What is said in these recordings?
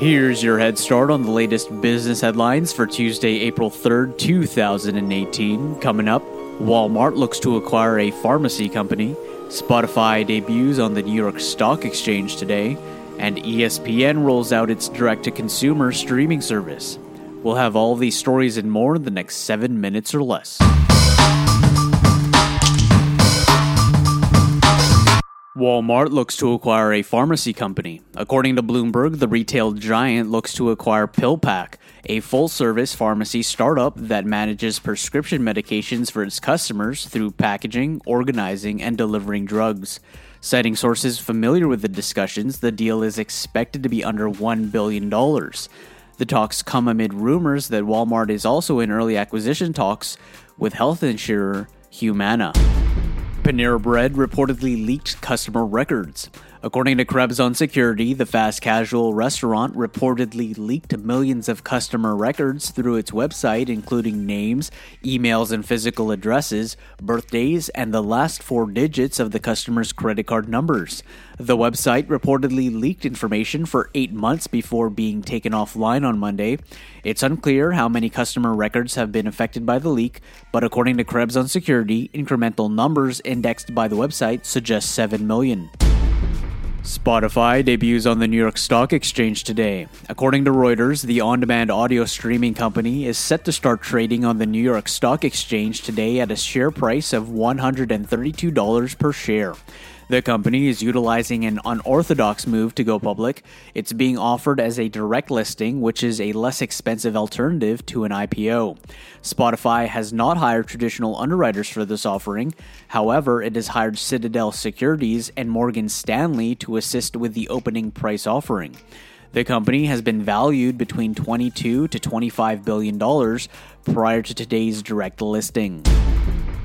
Here's your head start on the latest business headlines for Tuesday, April 3rd, 2018. Coming up, Walmart looks to acquire a pharmacy company, Spotify debuts on the New York Stock Exchange today, and ESPN rolls out its direct to consumer streaming service. We'll have all these stories and more in the next seven minutes or less. Walmart looks to acquire a pharmacy company. According to Bloomberg, the retail giant looks to acquire PillPack, a full service pharmacy startup that manages prescription medications for its customers through packaging, organizing, and delivering drugs. Citing sources familiar with the discussions, the deal is expected to be under $1 billion. The talks come amid rumors that Walmart is also in early acquisition talks with health insurer Humana. Panera Bread reportedly leaked customer records. According to Krebs on Security, the fast casual restaurant reportedly leaked millions of customer records through its website, including names, emails, and physical addresses, birthdays, and the last four digits of the customer's credit card numbers. The website reportedly leaked information for eight months before being taken offline on Monday. It's unclear how many customer records have been affected by the leak, but according to Krebs on Security, incremental numbers indexed by the website suggests 7 million. Spotify debuts on the New York Stock Exchange today. According to Reuters, the on demand audio streaming company is set to start trading on the New York Stock Exchange today at a share price of $132 per share. The company is utilizing an unorthodox move to go public. It's being offered as a direct listing, which is a less expensive alternative to an IPO. Spotify has not hired traditional underwriters for this offering. However, it has hired Citadel Securities and Morgan Stanley to assist with the opening price offering. The company has been valued between 22 to 25 billion dollars prior to today's direct listing.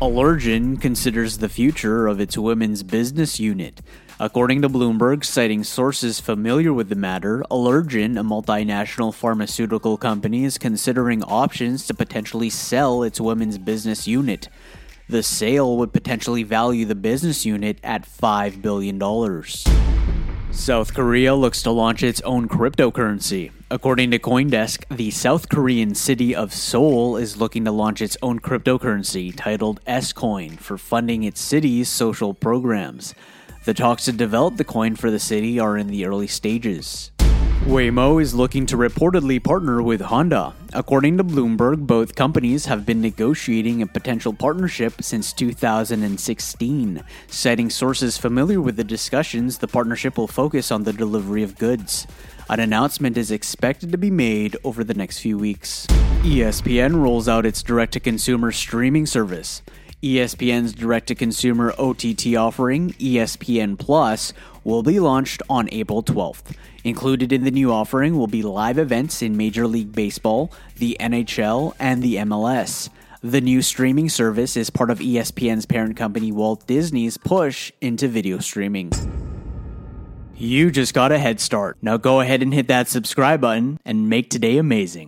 Allergan considers the future of its women's business unit. According to Bloomberg, citing sources familiar with the matter, Allergan, a multinational pharmaceutical company, is considering options to potentially sell its women's business unit. The sale would potentially value the business unit at $5 billion. South Korea looks to launch its own cryptocurrency. According to Coindesk, the South Korean city of Seoul is looking to launch its own cryptocurrency titled S Coin for funding its city's social programs. The talks to develop the coin for the city are in the early stages. Waymo is looking to reportedly partner with Honda. According to Bloomberg, both companies have been negotiating a potential partnership since 2016. Citing sources familiar with the discussions, the partnership will focus on the delivery of goods. An announcement is expected to be made over the next few weeks. ESPN rolls out its direct to consumer streaming service. ESPN's direct to consumer OTT offering, ESPN Plus, will be launched on April 12th. Included in the new offering will be live events in Major League Baseball, the NHL, and the MLS. The new streaming service is part of ESPN's parent company Walt Disney's push into video streaming. You just got a head start. Now go ahead and hit that subscribe button and make today amazing.